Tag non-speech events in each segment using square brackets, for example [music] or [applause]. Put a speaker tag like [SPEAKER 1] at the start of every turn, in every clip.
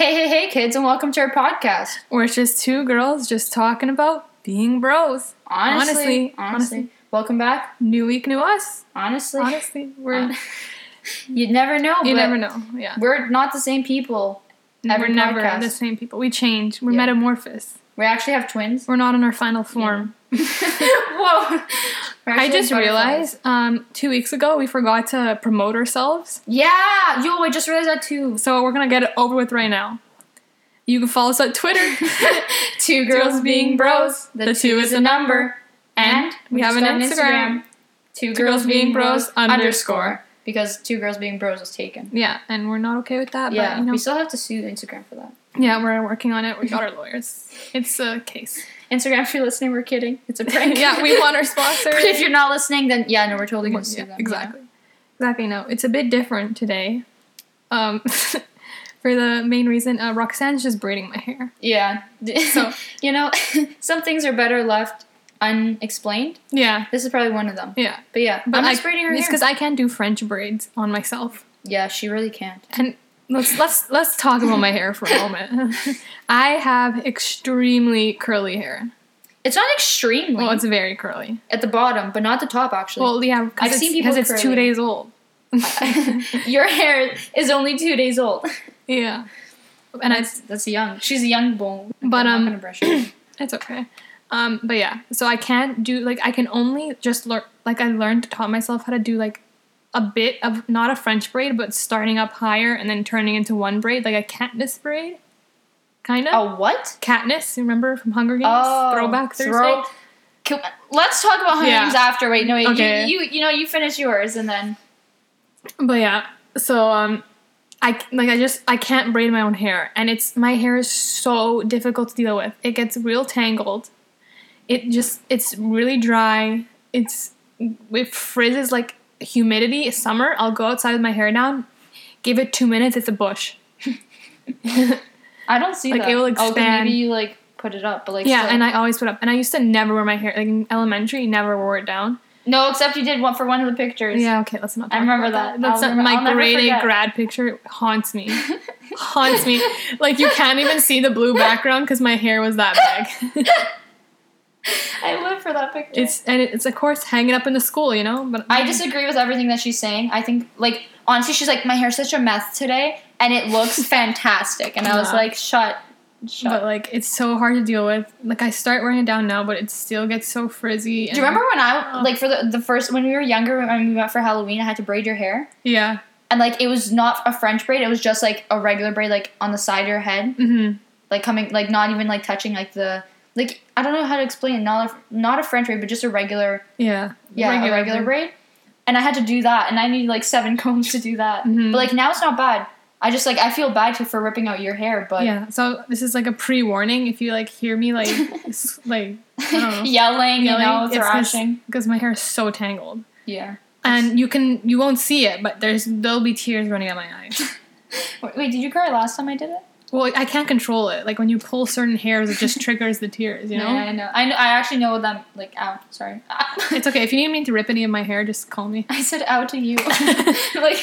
[SPEAKER 1] Hey, hey, hey, kids, and welcome to our podcast.
[SPEAKER 2] We're just two girls just talking about being bros.
[SPEAKER 1] Honestly, honestly,
[SPEAKER 2] honestly.
[SPEAKER 1] welcome back.
[SPEAKER 2] New week, new us.
[SPEAKER 1] Honestly,
[SPEAKER 2] Honestly, we're uh, [laughs]
[SPEAKER 1] Hon- you'd never know.
[SPEAKER 2] you never know. Yeah,
[SPEAKER 1] We're not the same people.
[SPEAKER 2] we're never
[SPEAKER 1] podcast.
[SPEAKER 2] the same people. We change. We're
[SPEAKER 1] Yeah. We actually have twins.
[SPEAKER 2] We're not in our final form. [laughs]
[SPEAKER 1] Whoa!
[SPEAKER 2] I just realized um, two weeks ago we forgot to promote ourselves,
[SPEAKER 1] Yeah, yo, I just realized that too.
[SPEAKER 2] so we're gonna get it over with right now. You can follow us on Twitter. [laughs]
[SPEAKER 1] Two girls being bros. The,
[SPEAKER 2] The
[SPEAKER 1] two is a number. And
[SPEAKER 2] we have an
[SPEAKER 1] on
[SPEAKER 2] Instagram.
[SPEAKER 1] Two
[SPEAKER 2] Two
[SPEAKER 1] girls being bros underscore.
[SPEAKER 2] underscore.
[SPEAKER 1] Because two girls being bros was taken.
[SPEAKER 2] Yeah, and we're not okay with that.
[SPEAKER 1] Yeah,
[SPEAKER 2] but, you know,
[SPEAKER 1] we still have to sue Instagram for that.
[SPEAKER 2] Yeah, we're working on it. We got our [laughs] lawyers. It's a case.
[SPEAKER 1] Instagram, if you're listening, we're kidding. It's a prank.
[SPEAKER 2] yeah, we want our sponsor.
[SPEAKER 1] But if you're not listening, then yeah, no, we're totally gonna sue
[SPEAKER 2] Yeah,
[SPEAKER 1] them.
[SPEAKER 2] exactly. Exactly. No, it's a bit different today. Um, [laughs] for the main reason, uh, Roxanne's just braiding my hair.
[SPEAKER 1] Yeah. yeah. [laughs]
[SPEAKER 2] So-
[SPEAKER 1] you know, some things are better left unexplained.
[SPEAKER 2] Yeah,
[SPEAKER 1] This is probably one of them.
[SPEAKER 2] yeah.
[SPEAKER 1] But yeah,
[SPEAKER 2] But
[SPEAKER 1] I'm just braiding her
[SPEAKER 2] it's
[SPEAKER 1] hair.
[SPEAKER 2] because I can't do French braids on myself.
[SPEAKER 1] yeah, she really can't.
[SPEAKER 2] And let's let's let's talk about my hair for a moment. [laughs] I have extremely curly hair.
[SPEAKER 1] It's not extremely
[SPEAKER 2] Well, it's very curly.
[SPEAKER 1] at the bottom, but not the top actually.
[SPEAKER 2] Well, yeah,
[SPEAKER 1] I've
[SPEAKER 2] because
[SPEAKER 1] seen
[SPEAKER 2] people
[SPEAKER 1] people
[SPEAKER 2] 'cause it's two days old. [laughs]
[SPEAKER 1] Your hair is only two days old. [laughs]
[SPEAKER 2] Yeah, and I
[SPEAKER 1] That's, that's young. She's a young bull.
[SPEAKER 2] But,
[SPEAKER 1] I'm
[SPEAKER 2] um,
[SPEAKER 1] gonna brush her. [clears throat]
[SPEAKER 2] It's okay. Um, but yeah, so I can't do like I can only just learn like I learned to taught myself how to do like a bit of not a French braid, but starting up higher and then turning into one braid, like a Katniss braid, kind of.
[SPEAKER 1] A what?
[SPEAKER 2] Katniss, you remember from Hunger Games?
[SPEAKER 1] Oh,
[SPEAKER 2] Throwback Thursday.
[SPEAKER 1] throw- Can- let's talk about Hunger
[SPEAKER 2] Yeah.
[SPEAKER 1] Games after. Wait, no, wait.
[SPEAKER 2] Okay.
[SPEAKER 1] You, you, you know, you finish yours and then.
[SPEAKER 2] But yeah, so um, I like I just I can't braid my own hair, and it's my hair is so difficult to deal with. It gets real tangled. It just it's really dry. It's it frizzes like humidity. Summer, I'll go outside with my hair down, give it two minutes, it's a bush.
[SPEAKER 1] I don't see
[SPEAKER 2] Like,
[SPEAKER 1] that.
[SPEAKER 2] it will
[SPEAKER 1] Oh,
[SPEAKER 2] expand.
[SPEAKER 1] maybe you like put it up, but like
[SPEAKER 2] yeah,
[SPEAKER 1] still.
[SPEAKER 2] and I always put up. And I used to never wear my hair like in elementary, never wore it down.
[SPEAKER 1] no, except you did one for one of the pictures.
[SPEAKER 2] Yeah, okay, let's not.
[SPEAKER 1] I remember
[SPEAKER 2] about
[SPEAKER 1] that.
[SPEAKER 2] That's
[SPEAKER 1] I'll
[SPEAKER 2] not-
[SPEAKER 1] never- I'll
[SPEAKER 2] my grade. A grad picture haunts me. [laughs] haunts me. Like you can't even see the blue background because my hair was that big. [laughs] [laughs]
[SPEAKER 1] I live for that picture.
[SPEAKER 2] it's and it's of course hanging up in the school, you know. But
[SPEAKER 1] I disagree with everything that she's saying. I think, like, honestly, she's like, my hair's such a mess today, and it looks [laughs] fantastic. And I was like, shut, shut.
[SPEAKER 2] But like it's so hard to deal with. Like I start wearing it down now, but it still gets so frizzy.
[SPEAKER 1] Do you remember when I
[SPEAKER 2] Oh.
[SPEAKER 1] like for the the first when we were younger when we went for Halloween? I had to braid your hair,
[SPEAKER 2] Yeah.
[SPEAKER 1] and like it was not a French braid; it was just like a regular braid, like on the side of your head,
[SPEAKER 2] Mm-hmm.
[SPEAKER 1] like coming, like not even like touching like the like I don't know how to explain it. Not a not a French braid, but just a regular
[SPEAKER 2] Yeah.
[SPEAKER 1] yeah a regular braid. And I had to do that, and I needed like seven [laughs] combs to do that.
[SPEAKER 2] Mhm.
[SPEAKER 1] But like now it's not bad. I just like I feel bad to, for ripping out your hair, but
[SPEAKER 2] Yeah. So this is like a pre-warning. If you like hear me like [laughs] s- like know [laughs]
[SPEAKER 1] yelling, you know, thrashing.
[SPEAKER 2] because my hair is so tangled.
[SPEAKER 1] Yeah.
[SPEAKER 2] and you can you won't see it, but there's there'll be tears running down my eyes.
[SPEAKER 1] Wait, wait, did you cry last time I did it?
[SPEAKER 2] Well, I can't control it. Like when you pull certain hairs, it just [laughs] triggers the tears. You know.
[SPEAKER 1] Yeah, I know. I know. I actually know them. Like, ow, sorry. [laughs]
[SPEAKER 2] It's okay if you need me to rip any of my hair, just call me.
[SPEAKER 1] I said ow to you. [laughs] like,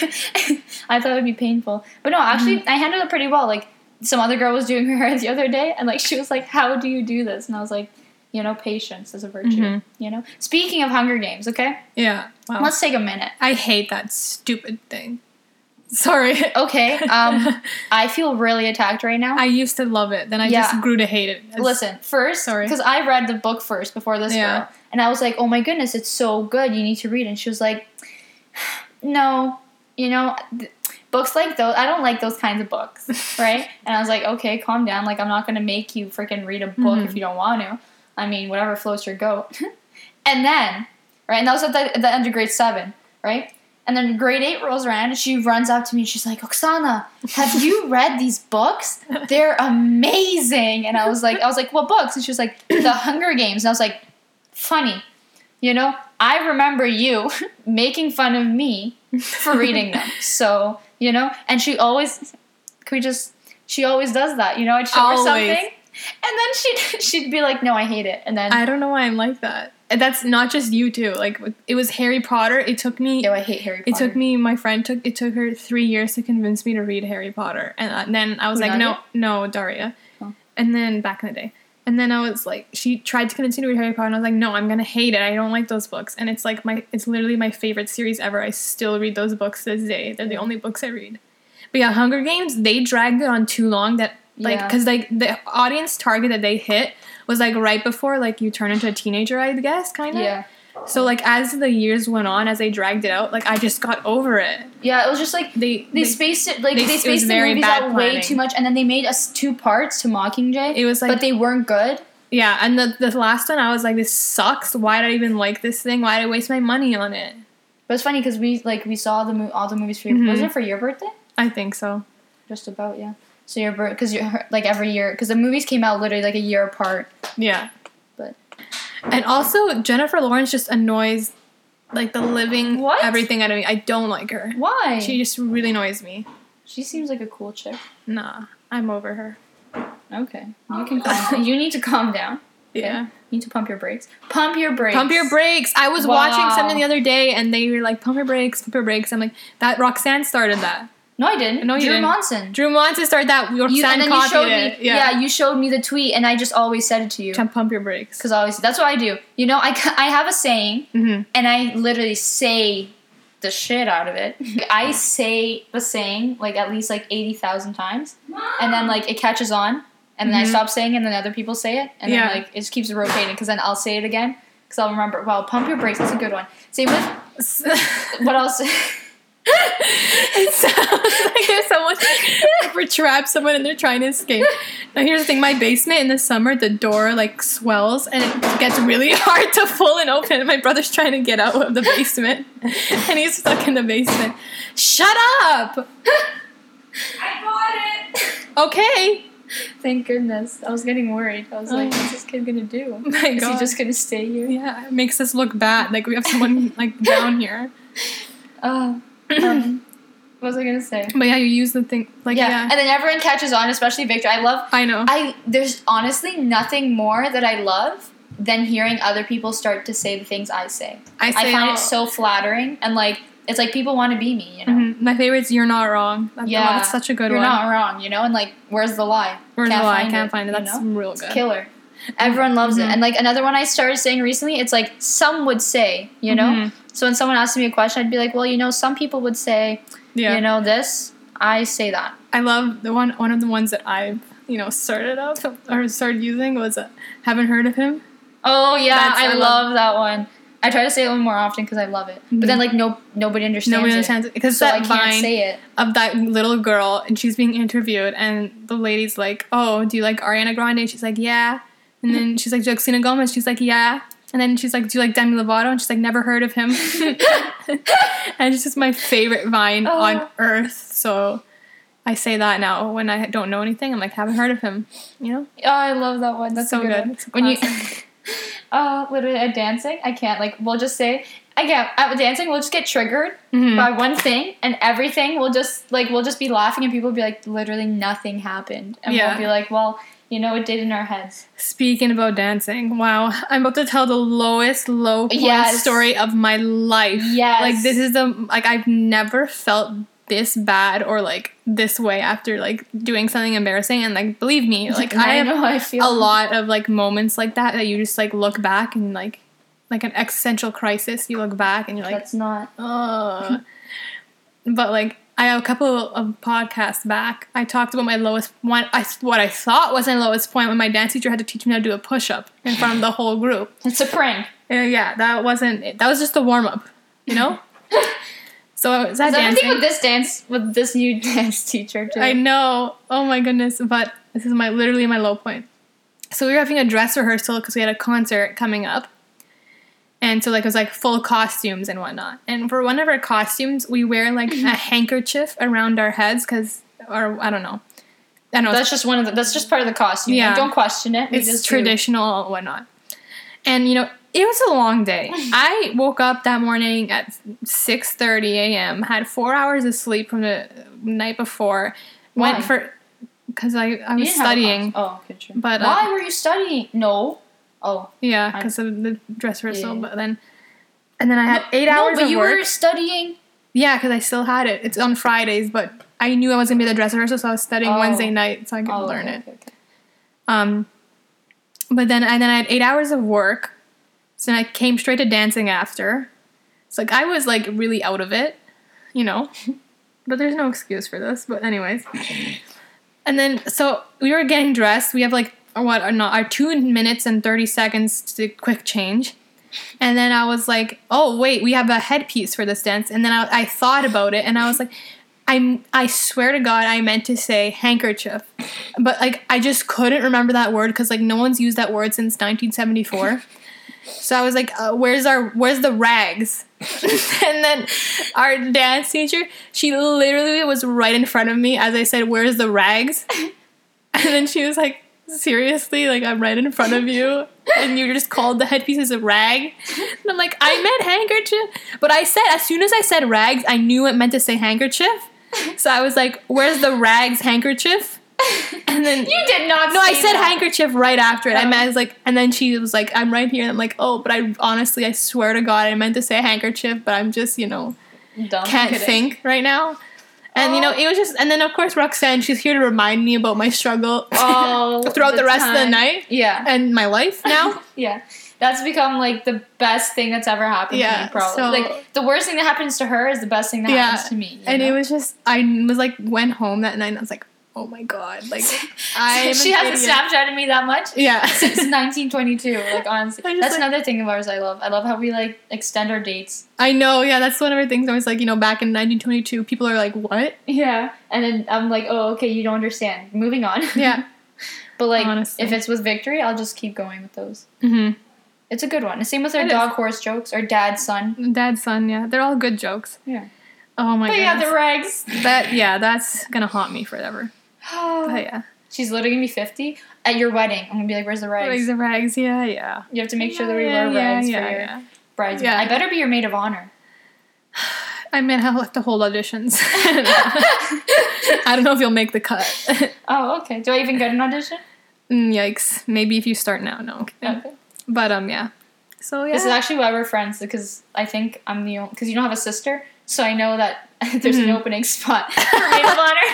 [SPEAKER 1] I thought it would be painful, but no, actually,
[SPEAKER 2] Mm-hmm.
[SPEAKER 1] I handled it pretty well. Like, some other girl was doing her hair the other day, and like she was like, "How do you do this?" And I was like, "You know, patience is a virtue."
[SPEAKER 2] Mhm.
[SPEAKER 1] You know. Speaking of Hunger Games, okay,
[SPEAKER 2] Yeah. Wow.
[SPEAKER 1] let's take a minute.
[SPEAKER 2] I hate that stupid thing. Sorry.
[SPEAKER 1] Okay. Um, [laughs] I feel really attacked right now.
[SPEAKER 2] I used to love it, then I
[SPEAKER 1] Yeah.
[SPEAKER 2] just grew to hate it.
[SPEAKER 1] Listen, first,
[SPEAKER 2] Sorry.
[SPEAKER 1] because I read the book first before this
[SPEAKER 2] Yeah.
[SPEAKER 1] girl, and I was like, "Oh my goodness, it's so good! You need to read." it. And she was like, [sighs] "No, you know, th- books like those. I don't like those kinds of books, [laughs] right?" and I was like, "Okay, calm down. Like, I'm not gonna make you freaking read a book
[SPEAKER 2] Mhm.
[SPEAKER 1] if you don't want to. I mean, whatever floats your goat." [laughs] and then, right, and that was at the, at the end of grade seven, right? And then grade eight rolls around and she runs up to me and she's like, Oksana, have you [laughs] read these books? They're amazing. And I was like, I was like, what books? And she was like, The Hunger Games. And I was like, funny. You know, I remember you [laughs] making fun of me for reading them. [laughs] So, you know, and she always can we just she always does that, you know, I'd show her
[SPEAKER 2] Always.
[SPEAKER 1] something. And then she'd she'd be like, No, I hate it. And then
[SPEAKER 2] I don't know why I'm like that. And that's not just you too. Like it was Harry Potter. It took me.
[SPEAKER 1] Ew, I hate Harry Potter.
[SPEAKER 2] It took me. My friend took. It took her three years to convince me to read Harry Potter, and uh, then I was
[SPEAKER 1] Who,
[SPEAKER 2] like, no,
[SPEAKER 1] Nadia?
[SPEAKER 2] no, Daria.
[SPEAKER 1] Oh.
[SPEAKER 2] And then back in the day, and then I was like, she tried to convince me to read Harry Potter, and I was like, no, I'm gonna hate it. I don't like those books, and it's like my. It's literally my favorite series ever. I still read those books to this day. They're the only books I read. But yeah, Hunger Games. They dragged it on too long. That like
[SPEAKER 1] Yeah.
[SPEAKER 2] because like the audience target that they hit was like right before like you turn into a teenager, I guess, kind of.
[SPEAKER 1] Yeah.
[SPEAKER 2] So like as the years went on, as they dragged it out, like I just got over it.
[SPEAKER 1] Yeah, it was just like
[SPEAKER 2] They
[SPEAKER 1] they
[SPEAKER 2] they-
[SPEAKER 1] spaced it like
[SPEAKER 2] they-
[SPEAKER 1] they, spaced the movies out way too much, and then they made us two parts to Mockingjay.
[SPEAKER 2] it was like
[SPEAKER 1] but they weren't good.
[SPEAKER 2] yeah, and the the last one I was like, this sucks. Why did I even like this thing? Why did I waste my money on it?
[SPEAKER 1] But it's funny because we like we saw the mo- all the movies for your
[SPEAKER 2] Mhm.
[SPEAKER 1] was it for your birthday?
[SPEAKER 2] I think so.
[SPEAKER 1] Just about yeah. So your birth because you're like every year because the movies came out literally like a year apart.
[SPEAKER 2] Yeah.
[SPEAKER 1] But-
[SPEAKER 2] and also Jennifer Lawrence just annoys like the living
[SPEAKER 1] What?
[SPEAKER 2] everything out of me. I don't like her.
[SPEAKER 1] Why?
[SPEAKER 2] She just really annoys me.
[SPEAKER 1] she seems like a cool chick.
[SPEAKER 2] Nah, I'm over her.
[SPEAKER 1] Okay, you can calm. you need to calm down.
[SPEAKER 2] Yeah.
[SPEAKER 1] You need to pump your brakes. Pump your brakes.
[SPEAKER 2] Pump your brakes. I was watching something the other day and they were like, pump your brakes, pump your brakes. I'm like, that Roxanne started that.
[SPEAKER 1] No, I didn't.
[SPEAKER 2] No, you
[SPEAKER 1] Drew
[SPEAKER 2] didn't.
[SPEAKER 1] Monson.
[SPEAKER 2] Drew Monson started that. Roxanne
[SPEAKER 1] You, and then you showed
[SPEAKER 2] it.
[SPEAKER 1] me.
[SPEAKER 2] Yeah.
[SPEAKER 1] Yeah. you showed me the tweet, and I just always said it to you.
[SPEAKER 2] To pump your brakes.
[SPEAKER 1] Because always that's what I do. You know, I, I have a saying,
[SPEAKER 2] hmm
[SPEAKER 1] and I literally say the shit out of it. I say the saying like at least like eighty thousand times, and then like it catches on, and then I
[SPEAKER 2] Mhm.
[SPEAKER 1] stop saying, it, and then other people say it, and
[SPEAKER 2] Yeah.
[SPEAKER 1] then like it just keeps rotating. Because then I'll say it again, because I'll remember. Well, pump your brakes. That's a good one. Same with [laughs] what else?
[SPEAKER 2] It sounds like there's someone [laughs] like we're trapped someone and they're trying to escape. Now here's the thing: my basement in the summer, the door like swells and it gets really [laughs] hard to pull and open. And my brother's trying to get out of the basement, [laughs] and he's stuck in the basement. Shut up!
[SPEAKER 1] I got it.
[SPEAKER 2] Okay.
[SPEAKER 1] Thank goodness. I was getting worried. I was like,
[SPEAKER 2] Oh.
[SPEAKER 1] what's this kid gonna do?
[SPEAKER 2] My
[SPEAKER 1] Is
[SPEAKER 2] God.
[SPEAKER 1] he just gonna stay here?
[SPEAKER 2] Yeah, it makes us look bad. Like we have someone like down here.
[SPEAKER 1] Uh, um, [laughs] what was I gonna say?
[SPEAKER 2] But yeah, you use the thing like
[SPEAKER 1] yeah.
[SPEAKER 2] yeah.
[SPEAKER 1] and then everyone catches on, especially Victor. I love.
[SPEAKER 2] I know.
[SPEAKER 1] I there's honestly nothing more that I love than hearing other people start to say the things I say.
[SPEAKER 2] I,
[SPEAKER 1] I find
[SPEAKER 2] all-
[SPEAKER 1] it so flattering, and like it's like people want to be me. You know.
[SPEAKER 2] Mhm. My favorite's "You're Not Wrong." That's,
[SPEAKER 1] Yeah.
[SPEAKER 2] that's such a good one.
[SPEAKER 1] You're not wrong, you know, and like, where's the lie?
[SPEAKER 2] Where's
[SPEAKER 1] Can't
[SPEAKER 2] the lie?
[SPEAKER 1] find
[SPEAKER 2] Can't
[SPEAKER 1] it,
[SPEAKER 2] find it.
[SPEAKER 1] you
[SPEAKER 2] That's
[SPEAKER 1] know?
[SPEAKER 2] real
[SPEAKER 1] It's
[SPEAKER 2] good.
[SPEAKER 1] killer. Everyone loves
[SPEAKER 2] Mhm.
[SPEAKER 1] it. And like another one I started saying recently, it's like some would say, you know?
[SPEAKER 2] Mhm.
[SPEAKER 1] So when someone asks me a question, I'd be like, well, you know, some people would say,
[SPEAKER 2] Yeah.
[SPEAKER 1] you know, this. I say that.
[SPEAKER 2] I love the one. One of the ones that I, you know, started up or started using was uh, "Haven't heard of him."
[SPEAKER 1] Oh yeah, I,
[SPEAKER 2] I
[SPEAKER 1] love,
[SPEAKER 2] love-
[SPEAKER 1] that one. I try to say it one more often because I love it. But then
[SPEAKER 2] Mhm.
[SPEAKER 1] like no nobody understands
[SPEAKER 2] Nobody
[SPEAKER 1] it.
[SPEAKER 2] understands it because
[SPEAKER 1] So I
[SPEAKER 2] that
[SPEAKER 1] can't
[SPEAKER 2] vine
[SPEAKER 1] say it.
[SPEAKER 2] of that little girl and she's being interviewed and the lady's like, "Oh, do you like Ariana Grande?" And she's like, "Yeah." And then she's like, "Do you like Selena Gomez?" She's like, "Yeah." And then she's like, "Do you like Demi Lovato?" And she's like, "Never heard of him." [laughs] and it's just my favorite vine
[SPEAKER 1] Oh.
[SPEAKER 2] on earth. So I say that now when I don't know anything. I'm like, "Haven't heard of him," you know?
[SPEAKER 1] Oh, I love that one. That's
[SPEAKER 2] So
[SPEAKER 1] good.
[SPEAKER 2] good.
[SPEAKER 1] when you, [laughs] uh, literally at dancing, I can't like. We'll just say I can't at dancing. We'll just get triggered
[SPEAKER 2] Mhm.
[SPEAKER 1] by one thing, and everything will just like we'll just be laughing, and people will be like, literally nothing happened, and
[SPEAKER 2] Yeah.
[SPEAKER 1] we'll be like, well, you know, it did in our heads.
[SPEAKER 2] Speaking about dancing, wow, I'm about to tell the lowest low point
[SPEAKER 1] Yes.
[SPEAKER 2] story of my life.
[SPEAKER 1] Yes.
[SPEAKER 2] Like this is the like I've never felt this bad or like this way after like doing something embarrassing and like believe me, [laughs] like I have
[SPEAKER 1] know how I feel
[SPEAKER 2] a lot of like moments like that that you just like look back and like like an existential crisis, you look back and you're like
[SPEAKER 1] That's not.
[SPEAKER 2] Ugh. but like I have a couple of podcasts back. I talked about my lowest one. I what I thought was my lowest point when my dance teacher had to teach me how to do a push up in front of the whole group. [laughs]
[SPEAKER 1] It's a prank.
[SPEAKER 2] Yeah, yeah, that wasn't. it. That was just the warm up, you know. [laughs] so I was
[SPEAKER 1] that the thing
[SPEAKER 2] dancing.
[SPEAKER 1] with this dance with this new [laughs] dance teacher too?
[SPEAKER 2] I know. Oh my goodness! But this is my literally my low point. So we were having a dress rehearsal because we had a concert coming up, and so like it was like full costumes and whatnot. And for one of our costumes, we wear like a handkerchief around our heads because, or I don't know, I don't know.
[SPEAKER 1] That's just one of the. That's just part of the costume.
[SPEAKER 2] Yeah.
[SPEAKER 1] Like, don't question it. We
[SPEAKER 2] it's
[SPEAKER 1] just do.
[SPEAKER 2] traditional and whatnot. And you know, it was a long day. [laughs] I woke up that morning at six thirty a.m. Had four hours of sleep from the night before.
[SPEAKER 1] Why?
[SPEAKER 2] Went for because I I was
[SPEAKER 1] didn't have a
[SPEAKER 2] studying.
[SPEAKER 1] Oh, okay, true.
[SPEAKER 2] But, uh,
[SPEAKER 1] why were you studying? No, Oh.
[SPEAKER 2] Yeah, because of the dress rehearsal.
[SPEAKER 1] Yeah.
[SPEAKER 2] But then, and then I had eight
[SPEAKER 1] no,
[SPEAKER 2] hours
[SPEAKER 1] but
[SPEAKER 2] of
[SPEAKER 1] you
[SPEAKER 2] work.
[SPEAKER 1] were studying.
[SPEAKER 2] Yeah, because I still had it. It's on Fridays, but I knew I was gonna be at the dress rehearsal, so I was studying
[SPEAKER 1] Oh.
[SPEAKER 2] Wednesday night so I could
[SPEAKER 1] Oh,
[SPEAKER 2] learn
[SPEAKER 1] okay,
[SPEAKER 2] it.
[SPEAKER 1] okay.
[SPEAKER 2] Um, but then and then I had eight hours of work, so I came straight to dancing after. It's like I was like really out of it, you know. [laughs] but there's no excuse for this. But anyways, and then so we were getting dressed. We have like what are not our two minutes and thirty seconds to quick change. And then I was like, oh wait, we have a headpiece for this dance. And then I, I thought about it, and I was like, I I swear to God, I meant to say handkerchief, but like I just couldn't remember that word because like no one's used that word since 1974. so I was like, uh, "Where's our Where's the rags?" [laughs] and then our dance teacher, she literally was right in front of me as I said, "Where's the rags?" [laughs] and then she was like, "Seriously, like I'm right in front of you." And you just called the headpieces a rag, and I'm like, I meant handkerchief, but I said as soon as I said rags, I knew it meant to say handkerchief. So I was like, "Where's the rags handkerchief?" And then
[SPEAKER 1] You did not.
[SPEAKER 2] no, I said
[SPEAKER 1] that.
[SPEAKER 2] handkerchief right after it. I
[SPEAKER 1] Oh.
[SPEAKER 2] meant I was like, and then she was like, "I'm right here." And I'm like, "Oh, but I honestly, I swear to God, I meant to say handkerchief, but I'm just, you know,
[SPEAKER 1] Dumb
[SPEAKER 2] can't
[SPEAKER 1] kidding.
[SPEAKER 2] think right now." And you know,
[SPEAKER 1] Oh.
[SPEAKER 2] it was just, and then of course Roxanne, she's here to remind me about my struggle [laughs]
[SPEAKER 1] Oh, [laughs]
[SPEAKER 2] throughout the, rest of the night
[SPEAKER 1] Yeah,
[SPEAKER 2] and my life now. [laughs]
[SPEAKER 1] yeah. That's become like the best thing that's ever happened to
[SPEAKER 2] Yeah,
[SPEAKER 1] me. Probably
[SPEAKER 2] so-
[SPEAKER 1] like the worst thing that happens to her is the best thing that
[SPEAKER 2] Yeah,
[SPEAKER 1] happens to me.
[SPEAKER 2] and
[SPEAKER 1] know?
[SPEAKER 2] it was just, I was like, went home that night and I was like, "Oh my God!" Like, [laughs] I
[SPEAKER 1] she hasn't Snapchatted me that much
[SPEAKER 2] Yeah. [laughs]
[SPEAKER 1] since 1922. Like honestly, [laughs] that's
[SPEAKER 2] like-
[SPEAKER 1] another thing of ours I love. I love how we like extend our dates.
[SPEAKER 2] I know, yeah, that's one of our things I was like, you know, back in 1922, people are like, what?
[SPEAKER 1] Yeah, and then I'm like, oh, okay, you don't understand. Moving on.
[SPEAKER 2] Yeah.
[SPEAKER 1] but like,
[SPEAKER 2] Honestly.
[SPEAKER 1] if it's with victory, I'll just keep going with those.
[SPEAKER 2] Mm-hmm.
[SPEAKER 1] It's a good one. The same with our
[SPEAKER 2] It is.
[SPEAKER 1] dog horse jokes, our dad son.
[SPEAKER 2] Dad, son, yeah, they're all good jokes.
[SPEAKER 1] Yeah.
[SPEAKER 2] Oh my god.
[SPEAKER 1] But
[SPEAKER 2] god.
[SPEAKER 1] yeah, the rags.
[SPEAKER 2] that yeah, that's gonna haunt me forever. But yeah,
[SPEAKER 1] She's literally gonna be 50 at your wedding. I'm gonna be like, where's the rags?
[SPEAKER 2] Where's the rags. Yeah, yeah.
[SPEAKER 1] You have to make sure that we
[SPEAKER 2] yeah,
[SPEAKER 1] wear
[SPEAKER 2] yeah,
[SPEAKER 1] rags for your
[SPEAKER 2] yeah.
[SPEAKER 1] bridesmaid.
[SPEAKER 2] Yeah.
[SPEAKER 1] I better be your maid of honor. [sighs]
[SPEAKER 2] I mean, I'll have to hold auditions. [laughs] I don't know if you'll make the cut. [laughs]
[SPEAKER 1] Oh, okay. Do I even get an audition?
[SPEAKER 2] Mm, Yikes! Maybe if you start now, no. I'm.
[SPEAKER 1] Okay.
[SPEAKER 2] But um, yeah. So yeah.
[SPEAKER 1] This is actually why we're friends because I think I'm the only because you don't have a sister, so I know that [laughs] there's an
[SPEAKER 2] Mhm.
[SPEAKER 1] opening spot [laughs] for maid of honor.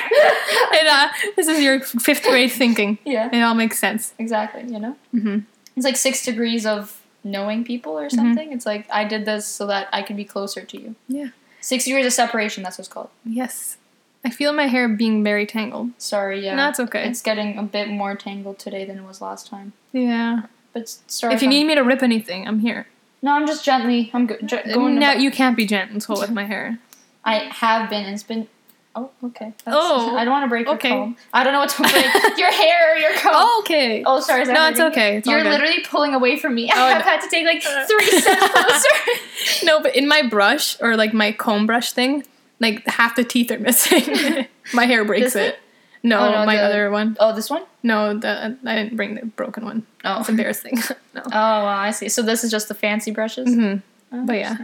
[SPEAKER 2] and, uh, this is your fifth grade thinking.
[SPEAKER 1] yeah,
[SPEAKER 2] It all makes sense.
[SPEAKER 1] exactly. You know,
[SPEAKER 2] hmm
[SPEAKER 1] it's like six degrees of knowing people or something. It's like I did this so that I could be closer to you.
[SPEAKER 2] Yeah.
[SPEAKER 1] Six degrees of separation. That's what it's called.
[SPEAKER 2] Yes. I feel my hair being very tangled.
[SPEAKER 1] Sorry, yeah.
[SPEAKER 2] No, it's okay.
[SPEAKER 1] It's getting a bit more tangled today than it was last time.
[SPEAKER 2] yeah.
[SPEAKER 1] But sorry.
[SPEAKER 2] if you
[SPEAKER 1] I'm-
[SPEAKER 2] need me to rip anything, I'm here.
[SPEAKER 1] no, I'm just gently. I'm go- ge- going.
[SPEAKER 2] no,
[SPEAKER 1] about-
[SPEAKER 2] you can't be gentle with my hair.
[SPEAKER 1] I have been. and It's been. Oh, okay. That's-
[SPEAKER 2] Oh, [laughs]
[SPEAKER 1] I don't want to break your
[SPEAKER 2] okay.
[SPEAKER 1] comb. I don't know what to break. [laughs] your hair or your comb.
[SPEAKER 2] Oh, okay.
[SPEAKER 1] Oh, sorry.
[SPEAKER 2] No, it's okay. It's
[SPEAKER 1] You're literally pulling away from me. [laughs]
[SPEAKER 2] Oh,
[SPEAKER 1] I've
[SPEAKER 2] no.
[SPEAKER 1] had to take like three steps closer.
[SPEAKER 2] No, but in my brush or like my comb brush thing, like half the teeth are missing. my hair breaks
[SPEAKER 1] This
[SPEAKER 2] it. No,
[SPEAKER 1] Oh, no,
[SPEAKER 2] my
[SPEAKER 1] the-
[SPEAKER 2] other one.
[SPEAKER 1] Oh, this one?
[SPEAKER 2] No, the I didn't bring the broken one.
[SPEAKER 1] Oh.
[SPEAKER 2] It's embarrassing. no.
[SPEAKER 1] Oh, wow, I see. So this is just the fancy brushes?
[SPEAKER 2] hmm But yeah.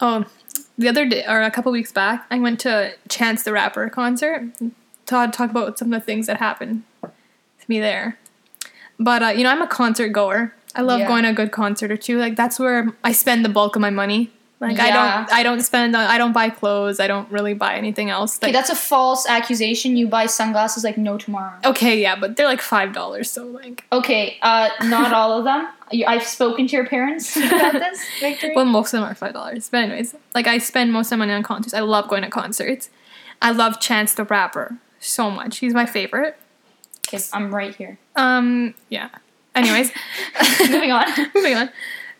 [SPEAKER 2] Oh, the other day or a couple weeks back, I went to Chance the Rapper concert. Todd talk about some of the things that happened to me there. But uh, you know, I'm a concert goer. I love
[SPEAKER 1] Yeah.
[SPEAKER 2] going to a good concert or two. Like that's where I spend the bulk of my money. Like I don't, I don't spend, I don't buy clothes. I don't really buy anything else.
[SPEAKER 1] Okay, that's a false accusation. You buy sunglasses like no tomorrow.
[SPEAKER 2] okay, yeah, but they're like five dollars. So like,
[SPEAKER 1] Okay, uh, not all of them. I've spoken to your parents [laughs] about this, Victory.
[SPEAKER 2] well, most of them are five dollars. But anyways, like I spend most of my money on concerts. I love going to concerts. I love Chance the Rapper so much. He's my favorite.
[SPEAKER 1] okay, I'm right here.
[SPEAKER 2] Um, yeah. Anyways, [laughs]
[SPEAKER 1] Moving on. [laughs]
[SPEAKER 2] moving on.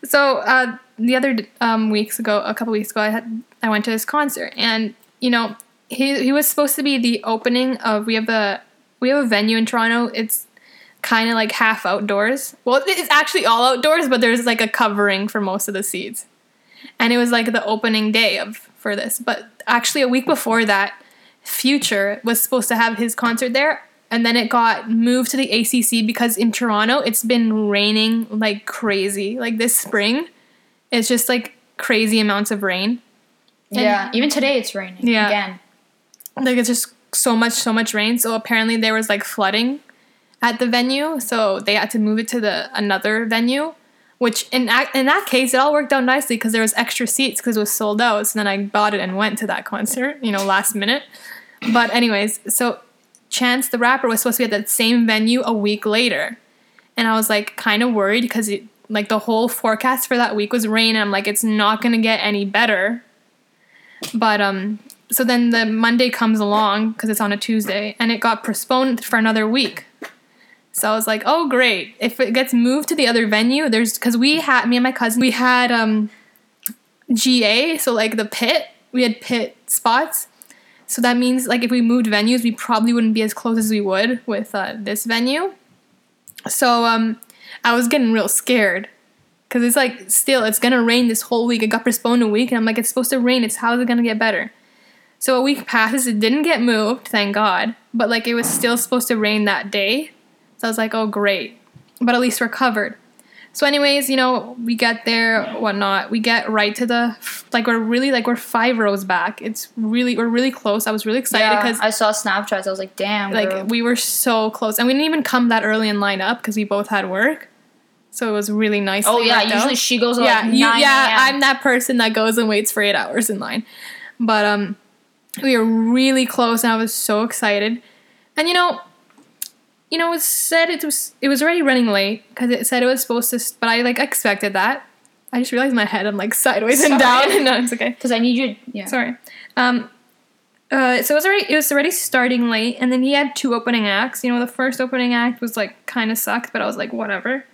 [SPEAKER 2] So uh, the other um, weeks ago, a couple weeks ago, I had I went to his concert, and you know he he was supposed to be the opening of we have a we have a venue in Toronto. It's kind of like half outdoors. Well, it's actually all outdoors, but there's like a covering for most of the seats, and it was like the opening day of for this. But actually, a week before that, Future was supposed to have his concert there, and then it got moved to the ACC because in Toronto it's been raining like crazy. Like this spring, it's just like crazy amounts of rain. And-
[SPEAKER 1] yeah, even today it's raining.
[SPEAKER 2] Yeah.
[SPEAKER 1] Again.
[SPEAKER 2] Like it's just so much, so much rain. So apparently there was like flooding at the venue, so they had to move it to the another venue. Which in in that case, it all worked out nicely because there was extra seats because it was sold out. So then I bought it and went to that concert, you know, last minute. But anyways, so Chance the Rapper was supposed to be at that same venue a week later, and I was like kind of worried because like the whole forecast for that week was rain, and I'm like it's not gonna get any better. But um, so then the Monday comes along because it's on a Tuesday, and it got postponed for another week. So I was like, oh great! If it gets moved to the other venue, there's because we had me and my cousin we had um, GA, so like the pit, we had pit spots. So that means like if we moved venues, we probably wouldn't be as close as we would with uh, this venue. So um, I was getting real scared because it's like still it's gonna rain this whole week. It got postponed a week, and I'm like, it's supposed to rain. It's how is it gonna get better? So a week passes. It didn't get moved, thank God. But like it was still supposed to rain that day. So I was like, oh great. But at least we're covered. So, anyways, you know, we get there, whatnot. We get right to the like we're really like we're five rows back. It's really we're really close. I was really excited
[SPEAKER 1] Yeah,
[SPEAKER 2] because
[SPEAKER 1] I saw Snapchats. I was like, damn.
[SPEAKER 2] like
[SPEAKER 1] girl.
[SPEAKER 2] we were so close, and we didn't even come that early in line up because we both had work. So it was really nice.
[SPEAKER 1] oh yeah, usually she goes
[SPEAKER 2] yeah,
[SPEAKER 1] like
[SPEAKER 2] you,
[SPEAKER 1] 9
[SPEAKER 2] yeah. I'm that person that goes and waits for eight hours in line, but um, we were really close, and I was so excited. And you know, you know, it said it was it was already running late because it said it was supposed to, but I like expected that. I just realized my head I'm like sideways and
[SPEAKER 1] Sorry.
[SPEAKER 2] down. [laughs] no, it's okay.
[SPEAKER 1] because I need you. Yeah.
[SPEAKER 2] Sorry. Um, uh, so it was already it was already starting late, and then he had two opening acts. You know, the first opening act was like kind of sucked, but I was like whatever.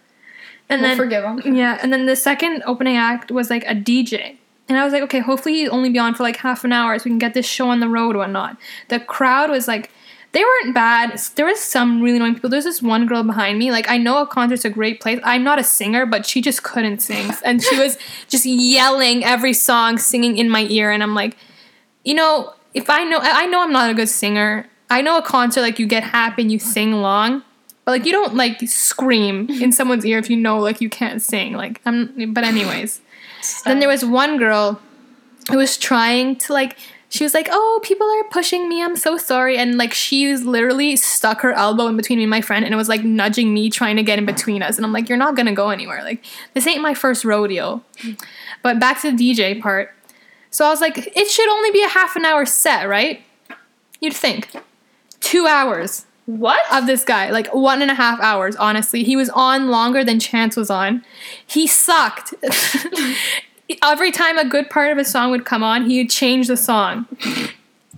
[SPEAKER 2] And
[SPEAKER 1] We'll
[SPEAKER 2] then
[SPEAKER 1] forgive him.
[SPEAKER 2] yeah, and then the second opening act was like a DJ. And I was like, okay, hopefully he'll only be on for like half an hour so we can get this show on the road, whatnot. The crowd was like, they weren't bad. There was some really annoying people. There's this one girl behind me. Like, I know a concert's a great place. I'm not a singer, but she just couldn't sing. [laughs] And she was just yelling every song, singing in my ear. And I'm like, you know, if I know, I know I'm not a good singer. I know a concert, like, you get happy and you sing along. But like you don't like scream in [laughs] someone's ear if you know like you can't sing. Like I'm but anyways. [laughs] Then there was one girl who was trying to like she was like, "Oh, people are pushing me. I'm so sorry." And like she was literally stuck her elbow in between me and my friend and it was like nudging me trying to get in between us. And I'm like, "You're not going to go anywhere. Like this ain't my first rodeo." But back to the DJ part. So I was like, "It should only be a half an hour set, right?" You'd think. 2 hours
[SPEAKER 1] What?
[SPEAKER 2] of this guy, like one and a half hours, honestly. He was on longer than Chance was on. He sucked. [laughs] Every time a good part of a song would come on, he would change the song.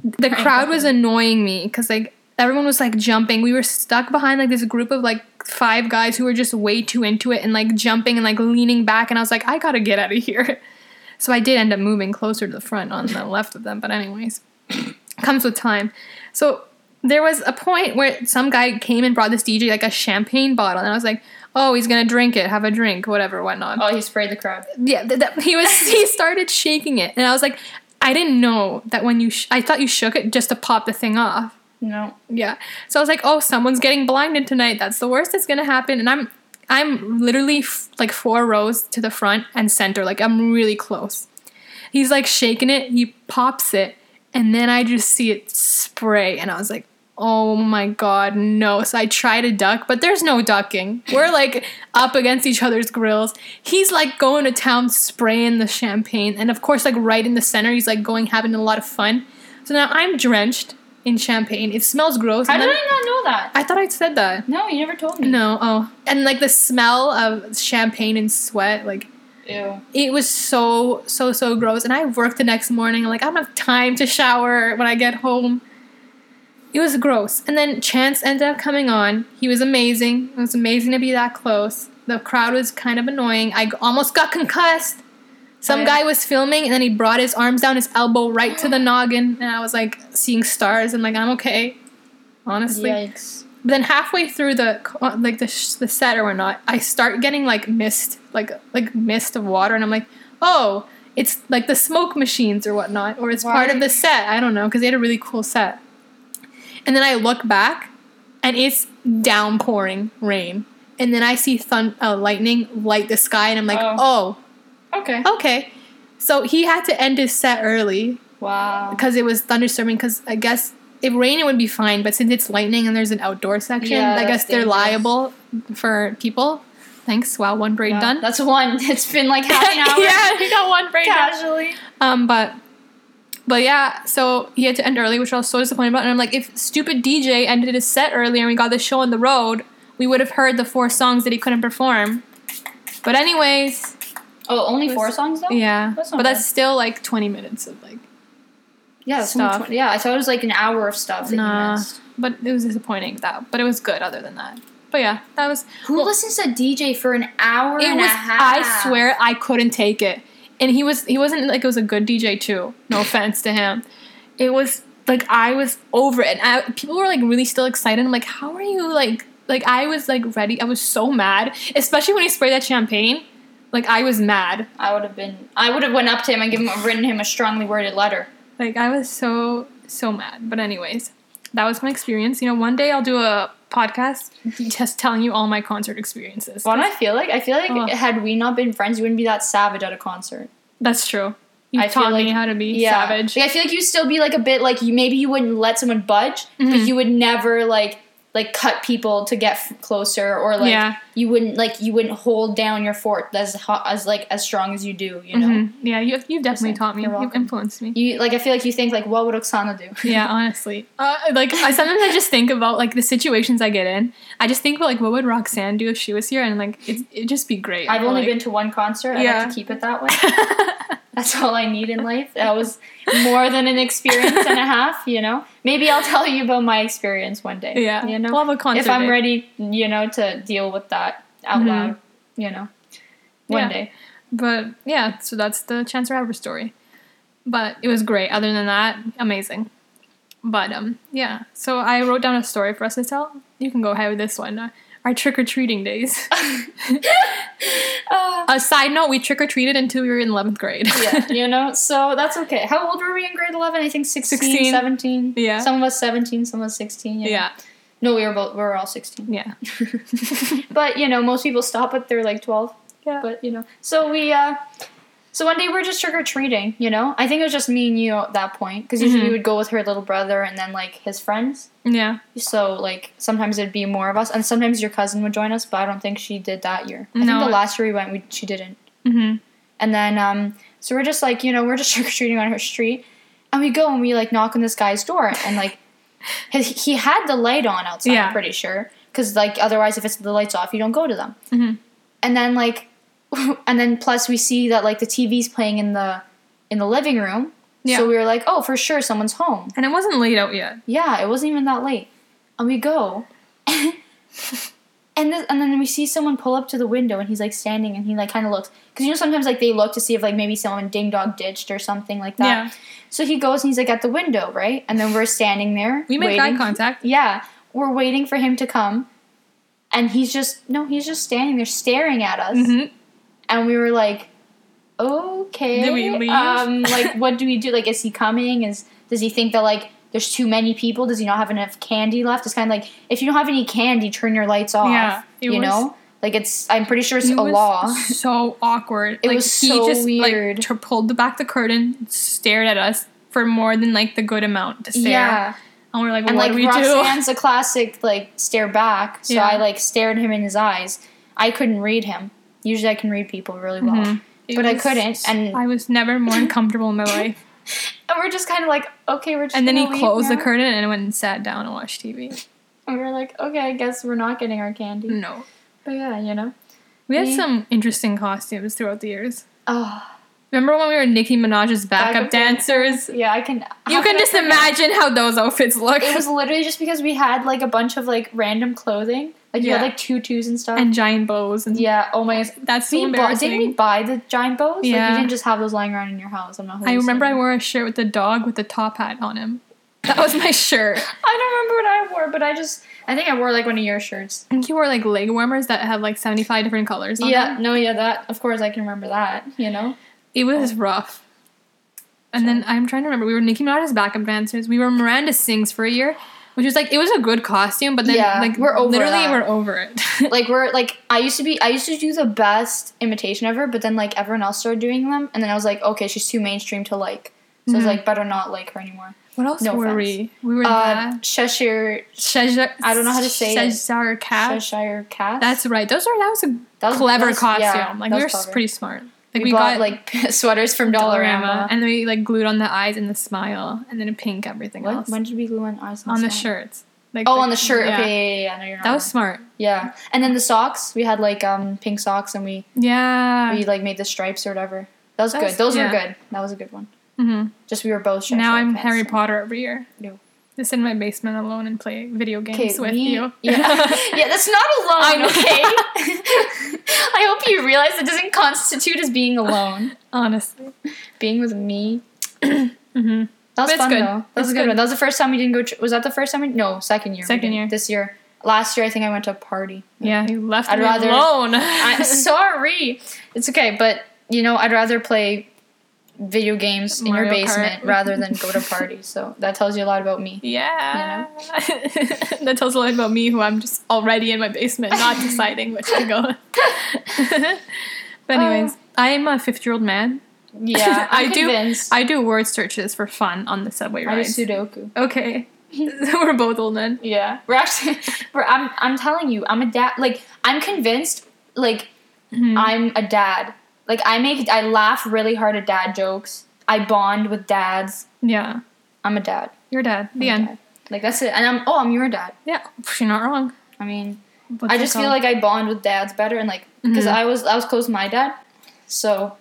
[SPEAKER 2] The crowd was annoying me because like everyone was like jumping. We were stuck behind like this group of like five guys who were just way too into it and like jumping and like leaning back. And I was like, I gotta get out of here. [laughs] So I did end up moving closer to the front on the left of them. But anyways, [coughs] comes with time. So there was a point where some guy came and brought this DJ like a champagne bottle, and I was like, "Oh, he's gonna drink it, have a drink, whatever, whatnot."
[SPEAKER 1] Oh, he sprayed the crowd.
[SPEAKER 2] Yeah, that, he was. he [laughs] started shaking it, and I was like, "I didn't know that when you. Sh- I thought you shook it just to pop the thing off."
[SPEAKER 1] No.
[SPEAKER 2] Yeah. So I was like, "Oh, someone's getting blinded tonight. That's the worst that's gonna happen." And I'm, I'm literally f- like four rows to the front and center. Like I'm really close. He's like shaking it. He pops it, and then I just see it spray, and I was like, "Oh my god, no!" So I try to duck, but there's no ducking. We're like up against each other's grills. He's like going to town, spraying the champagne, and of course, like right in the center, he's like going having a lot of fun. So now I'm drenched in champagne. It smells gross.
[SPEAKER 1] How did I not know that?
[SPEAKER 2] I thought I'd said that.
[SPEAKER 1] No, you never told me.
[SPEAKER 2] No, oh. And like the smell of champagne and sweat, like
[SPEAKER 1] Ew.
[SPEAKER 2] it was so, so, so gross. And I worked the next morning, like I don't have time to shower when I get home. It was gross. And then Chance ended up coming on. He was amazing. It was amazing to be that close. The crowd was kind of annoying. I almost got concussed. Some
[SPEAKER 1] Oh, yeah?
[SPEAKER 2] guy was filming and then he brought his arms down his elbow right to the noggin. And I was like seeing stars and like, I'm okay. Honestly.
[SPEAKER 1] Yikes.
[SPEAKER 2] But then halfway through the like the sh- the set or whatnot, I start getting like mist, like like mist of water, and I'm like, oh, it's like the smoke machines or whatnot, or it's part of the set. I don't know because they had a really cool set. And then I look back, and it's downpouring rain, and then I see thun- uh, lightning light the sky, and I'm like,
[SPEAKER 1] Oh.
[SPEAKER 2] oh,
[SPEAKER 1] Okay.
[SPEAKER 2] okay. So he had to end his set early
[SPEAKER 1] Wow.
[SPEAKER 2] because it was thunderstorming because I guess if rain, it would be fine. But since it's lightning and there's an outdoor section,
[SPEAKER 1] Yeah,
[SPEAKER 2] I guess they're
[SPEAKER 1] dangerous.
[SPEAKER 2] liable for people. Thanks. Wow, one braid
[SPEAKER 1] Yeah,
[SPEAKER 2] done.
[SPEAKER 1] That's one. [laughs] It's been like half an [laughs] hour.
[SPEAKER 2] yeah, [laughs] he got one braid done.
[SPEAKER 1] Casually.
[SPEAKER 2] Um, but but yeah, so he had to end early, which I was so disappointed about. And I'm like, if stupid DJ ended his set earlier and we got the show on the road, we would have heard the four songs that he couldn't perform. But anyways,
[SPEAKER 1] Oh, only
[SPEAKER 2] Was-
[SPEAKER 1] four songs though.
[SPEAKER 2] yeah,
[SPEAKER 1] That's not
[SPEAKER 2] but that's
[SPEAKER 1] bad.
[SPEAKER 2] still like 20 minutes of like.
[SPEAKER 1] Yeah, that's only
[SPEAKER 2] Stuff.
[SPEAKER 1] 20 yeah. I thought it was like an hour of stuff that
[SPEAKER 2] Nah.
[SPEAKER 1] you missed.
[SPEAKER 2] But it was disappointing that, but it was good other than that. But yeah, that was.
[SPEAKER 1] Who
[SPEAKER 2] well,
[SPEAKER 1] listens to DJ for an hour
[SPEAKER 2] It
[SPEAKER 1] and
[SPEAKER 2] was.
[SPEAKER 1] a half?
[SPEAKER 2] I swear, I couldn't take it, and he was. He wasn't like it was a good DJ too. No offense to him. It was like I was over it. And I, people were like really still excited. I'm like, how are you like? Like I was like ready. I was so mad, especially when he sprayed that champagne. Like I was mad.
[SPEAKER 1] I would have been. I would have went up to him and given him, written him a strongly worded letter.
[SPEAKER 2] Like I was so so mad. But anyways, that was my experience. You know, one day I'll do a podcast just telling you all my concert experiences.
[SPEAKER 1] Why do I feel like? I feel like
[SPEAKER 2] Ugh.
[SPEAKER 1] had we not been friends, you wouldn't be that savage at a concert.
[SPEAKER 2] That's true. You
[SPEAKER 1] I
[SPEAKER 2] taught me how to be
[SPEAKER 1] Yeah,
[SPEAKER 2] savage.
[SPEAKER 1] Like, I feel like you'd still be like a bit like you. Maybe you wouldn't let someone budge, but
[SPEAKER 2] Mhm.
[SPEAKER 1] you would never like like cut people to get f- closer, or like
[SPEAKER 2] Yeah.
[SPEAKER 1] you wouldn't like you wouldn't hold down your fort as hot as like as strong as you do. You know.
[SPEAKER 2] Mhm. Yeah, you you've definitely taught me. You've influenced me.
[SPEAKER 1] You like I feel like you think like what would Oksana do? [laughs]
[SPEAKER 2] yeah, honestly. Uh, like I sometimes I just think about like the situations I get in. I just think about like what would Roxanne do if she was here, and like it it'd just be great.
[SPEAKER 1] I've only
[SPEAKER 2] like,
[SPEAKER 1] been to one concert. I
[SPEAKER 2] Yeah.
[SPEAKER 1] like to keep it that way. [laughs] That's all I need in life. That was [laughs] more than an experience and a half, you know. Maybe I'll tell you about my experience one day.
[SPEAKER 2] yeah,
[SPEAKER 1] You know.
[SPEAKER 2] we'll have a concert
[SPEAKER 1] if I'm ready, you know, to deal with that out
[SPEAKER 2] Mhm.
[SPEAKER 1] loud, you know. One
[SPEAKER 2] Yeah.
[SPEAKER 1] day.
[SPEAKER 2] But yeah, so that's the Chance Rapper story. But it was great. Other than that, amazing. But um, yeah. So I wrote down a story for us to tell. You can go ahead with this one. Our trick or treating days. [laughs]
[SPEAKER 1] Uh,
[SPEAKER 2] a side note: we trick or treated until we were in eleventh grade.
[SPEAKER 1] yeah, [laughs] you know, so that's okay. How old were we in grade 11? I think 16,
[SPEAKER 2] 16.
[SPEAKER 1] 17.
[SPEAKER 2] Yeah.
[SPEAKER 1] Some of us 17, some of us 16. you know.
[SPEAKER 2] yeah.
[SPEAKER 1] No, we were both, we were all 16.
[SPEAKER 2] Yeah. [laughs]
[SPEAKER 1] but, you know, most people stop at they're like 12.
[SPEAKER 2] Yeah.
[SPEAKER 1] But, you know, so we, uh, so one day we we're just trick or treating, you know? I think it was just me and you at that point, because usually
[SPEAKER 2] Mhm.
[SPEAKER 1] we would go with her little brother and then, like, his friends.
[SPEAKER 2] Yeah.
[SPEAKER 1] So, like, sometimes it'd be more of us, and sometimes your cousin would join us, but I don't think she did that year. I
[SPEAKER 2] No.
[SPEAKER 1] think the last year we went, we, she didn't.
[SPEAKER 2] Mm-hmm.
[SPEAKER 1] And then, um, so we're just like, you know, we're just [laughs] trick or treating on her street, and we go and we like knock on this guy's door, and like, [laughs] his, he had the light on outside.
[SPEAKER 2] Yeah.
[SPEAKER 1] I'm pretty sure, because like otherwise, if it's the lights off, you don't go to them.
[SPEAKER 2] Mhm.
[SPEAKER 1] And then like, [laughs] and then plus we see that like the TV's playing in the in the living room.
[SPEAKER 2] Yeah.
[SPEAKER 1] So we were like, oh, for sure, someone's home.
[SPEAKER 2] And it wasn't late out yet.
[SPEAKER 1] Yeah, it wasn't even that late. And we go. [laughs] and this, and then we see someone pull up to the window and he's like standing and he like kind of looks cuz you know sometimes like they look to see if like maybe someone ding dog ditched or something like that.
[SPEAKER 2] Yeah.
[SPEAKER 1] So he goes and he's like at the window, right? And then we're standing there.
[SPEAKER 2] We make
[SPEAKER 1] waiting.
[SPEAKER 2] eye contact.
[SPEAKER 1] Yeah, we're waiting for him to come. And he's just no, he's just standing there staring at us.
[SPEAKER 2] Mm-hmm.
[SPEAKER 1] And we were like, okay.
[SPEAKER 2] We leave?
[SPEAKER 1] Um, [laughs] like, what do we do? Like, is he coming? Is does he think that like there's too many people? Does he not have enough candy left? It's kind of like if you don't have any candy, turn your lights off.
[SPEAKER 2] Yeah,
[SPEAKER 1] you
[SPEAKER 2] was-
[SPEAKER 1] know, like it's. I'm pretty sure it's
[SPEAKER 2] It
[SPEAKER 1] a
[SPEAKER 2] was
[SPEAKER 1] law.
[SPEAKER 2] so awkward.
[SPEAKER 1] It
[SPEAKER 2] like,
[SPEAKER 1] was
[SPEAKER 2] he
[SPEAKER 1] so
[SPEAKER 2] just
[SPEAKER 1] weird.
[SPEAKER 2] like pulled back the curtain, stared at us for more than like the good amount to stare.
[SPEAKER 1] Yeah,
[SPEAKER 2] And we're like, well,
[SPEAKER 1] and
[SPEAKER 2] what
[SPEAKER 1] like
[SPEAKER 2] do we
[SPEAKER 1] Roxanne's a classic like stare back. So
[SPEAKER 2] Yeah.
[SPEAKER 1] I like stared him in his eyes. I couldn't read him. Usually I can read people really well.
[SPEAKER 2] Mhm. It
[SPEAKER 1] But I couldn't, and-
[SPEAKER 2] I was never more uncomfortable in my life. [laughs]
[SPEAKER 1] And we're just kind of like, okay, we're just.
[SPEAKER 2] And then he closed the curtain and went and sat down and watched TV.
[SPEAKER 1] And we were like, okay, I guess we're not getting our candy.
[SPEAKER 2] No.
[SPEAKER 1] But yeah, you know.
[SPEAKER 2] We had
[SPEAKER 1] Me-
[SPEAKER 2] some interesting costumes throughout the years.
[SPEAKER 1] Oh,
[SPEAKER 2] Remember when we were Nicki Minaj's backup,
[SPEAKER 1] Backup
[SPEAKER 2] dancers?
[SPEAKER 1] yeah, I can.
[SPEAKER 2] You
[SPEAKER 1] how
[SPEAKER 2] can just imagine how those outfits look.
[SPEAKER 1] It was literally just because we had like a bunch of like random clothing. Like you
[SPEAKER 2] Yeah.
[SPEAKER 1] had like tutus and stuff.
[SPEAKER 2] and giant bows and
[SPEAKER 1] yeah. Oh my. gosh.
[SPEAKER 2] that's so
[SPEAKER 1] We bought,
[SPEAKER 2] embarrassing.
[SPEAKER 1] didn't we buy the giant bows? Like
[SPEAKER 2] Yeah.
[SPEAKER 1] you didn't just have those lying around in your house. I'm not.
[SPEAKER 2] I remember I wore a shirt with the dog with the top hat on him. That was my shirt. [laughs]
[SPEAKER 1] I don't remember what I wore, but I just. I think I wore like one of your shirts.
[SPEAKER 2] I think you wore like leg warmers that have like 75 different colors on
[SPEAKER 1] Yeah.
[SPEAKER 2] them.
[SPEAKER 1] No. Yeah. That. Of course, I can remember that. You know.
[SPEAKER 2] It was rough. And then I'm trying to remember, we were Nicki Minaj's backup dancers. We were Miranda Sings for a year, which was like, it was a good costume, but then
[SPEAKER 1] Yeah,
[SPEAKER 2] like
[SPEAKER 1] we're over
[SPEAKER 2] literally
[SPEAKER 1] that.
[SPEAKER 2] we're over it. [laughs]
[SPEAKER 1] like we're like I used to be I used to do the best imitation ever, but then like everyone else started doing them, and then I was like, okay, she's too mainstream to like, so I was
[SPEAKER 2] Mhm.
[SPEAKER 1] like, better not like her anymore.
[SPEAKER 2] What else
[SPEAKER 1] No
[SPEAKER 2] were
[SPEAKER 1] offense.
[SPEAKER 2] we? We were
[SPEAKER 1] Uh. Cheshire
[SPEAKER 2] Cheshire,
[SPEAKER 1] I don't know how to say it.
[SPEAKER 2] Cheshire cat.
[SPEAKER 1] Cheshire cat.
[SPEAKER 2] That's right. Those are that was a
[SPEAKER 1] That was-
[SPEAKER 2] clever
[SPEAKER 1] that was-
[SPEAKER 2] costume.
[SPEAKER 1] yeah,
[SPEAKER 2] like we were
[SPEAKER 1] clever.
[SPEAKER 2] pretty smart. Like
[SPEAKER 1] we,
[SPEAKER 2] we,
[SPEAKER 1] bought
[SPEAKER 2] got
[SPEAKER 1] like [laughs] sweaters from Dollarama.
[SPEAKER 2] and then we like glued on the eyes and the smile, and then a pink everything
[SPEAKER 1] what?
[SPEAKER 2] else
[SPEAKER 1] When did we glue on eyes? and
[SPEAKER 2] on the shirts. Like
[SPEAKER 1] Oh, on the shirt.
[SPEAKER 2] yeah.
[SPEAKER 1] Okay, yeah, yeah, yeah. No.
[SPEAKER 2] That was smart.
[SPEAKER 1] yeah. And then the socks. We had like um pink socks, and we
[SPEAKER 2] Yeah.
[SPEAKER 1] we like made the stripes or whatever. That was
[SPEAKER 2] That
[SPEAKER 1] good.
[SPEAKER 2] was-
[SPEAKER 1] Those
[SPEAKER 2] yeah.
[SPEAKER 1] were good. That was a good one.
[SPEAKER 2] Mm-hmm.
[SPEAKER 1] Just we were both.
[SPEAKER 2] Now I'm Harry
[SPEAKER 1] so-
[SPEAKER 2] Potter every year.
[SPEAKER 1] No.
[SPEAKER 2] Just in my basement alone and play video games with
[SPEAKER 1] we,
[SPEAKER 2] you.
[SPEAKER 1] Yeah, [laughs] yeah, that's not alone. Okay. [laughs] [laughs] I hope you realize it doesn't constitute as being alone.
[SPEAKER 2] Honestly.
[SPEAKER 1] Being with me. [clears throat]
[SPEAKER 2] hmm
[SPEAKER 1] That was fun
[SPEAKER 2] good.
[SPEAKER 1] though. That was a good,
[SPEAKER 2] good.
[SPEAKER 1] one. That was the first time we didn't go. Tr- was that the first time? We, no, second year.
[SPEAKER 2] Second year.
[SPEAKER 1] This year. Last year, I think I went to a party.
[SPEAKER 2] Yeah, you left
[SPEAKER 1] I'd
[SPEAKER 2] me
[SPEAKER 1] rather-
[SPEAKER 2] alone.
[SPEAKER 1] I'm sorry. It's okay, but you know, I'd rather play video games in your
[SPEAKER 2] Mario Kart.
[SPEAKER 1] basement rather than go to [laughs] parties. So that tells you a lot about me.
[SPEAKER 2] Yeah. [laughs] that tells a lot about me, who I'm just already in my basement, not deciding which to go. [laughs] but anyways, I'm a 50 year old man.
[SPEAKER 1] Yeah, I'm
[SPEAKER 2] I do-
[SPEAKER 1] convinced.
[SPEAKER 2] I do word searches for fun on the subway
[SPEAKER 1] I do. Sudoku.
[SPEAKER 2] Okay. We're both old men.
[SPEAKER 1] Yeah, we're actually. We're, I'm. I'm telling you, I'm a dad. Like I'm convinced. Like
[SPEAKER 2] Mhm.
[SPEAKER 1] I'm a dad. Like I make. I laugh really hard at dad jokes. I bond with dads.
[SPEAKER 2] Yeah.
[SPEAKER 1] I'm a dad.
[SPEAKER 2] Your dad.
[SPEAKER 1] I'm
[SPEAKER 2] The end.
[SPEAKER 1] dad. Like that's it. And I'm. Oh, I'm your dad.
[SPEAKER 2] Yeah. You're not wrong.
[SPEAKER 1] I mean,
[SPEAKER 2] What's
[SPEAKER 1] I just feel like I bond with dads better, and like because
[SPEAKER 2] Mhm.
[SPEAKER 1] I was I was close to my dad, so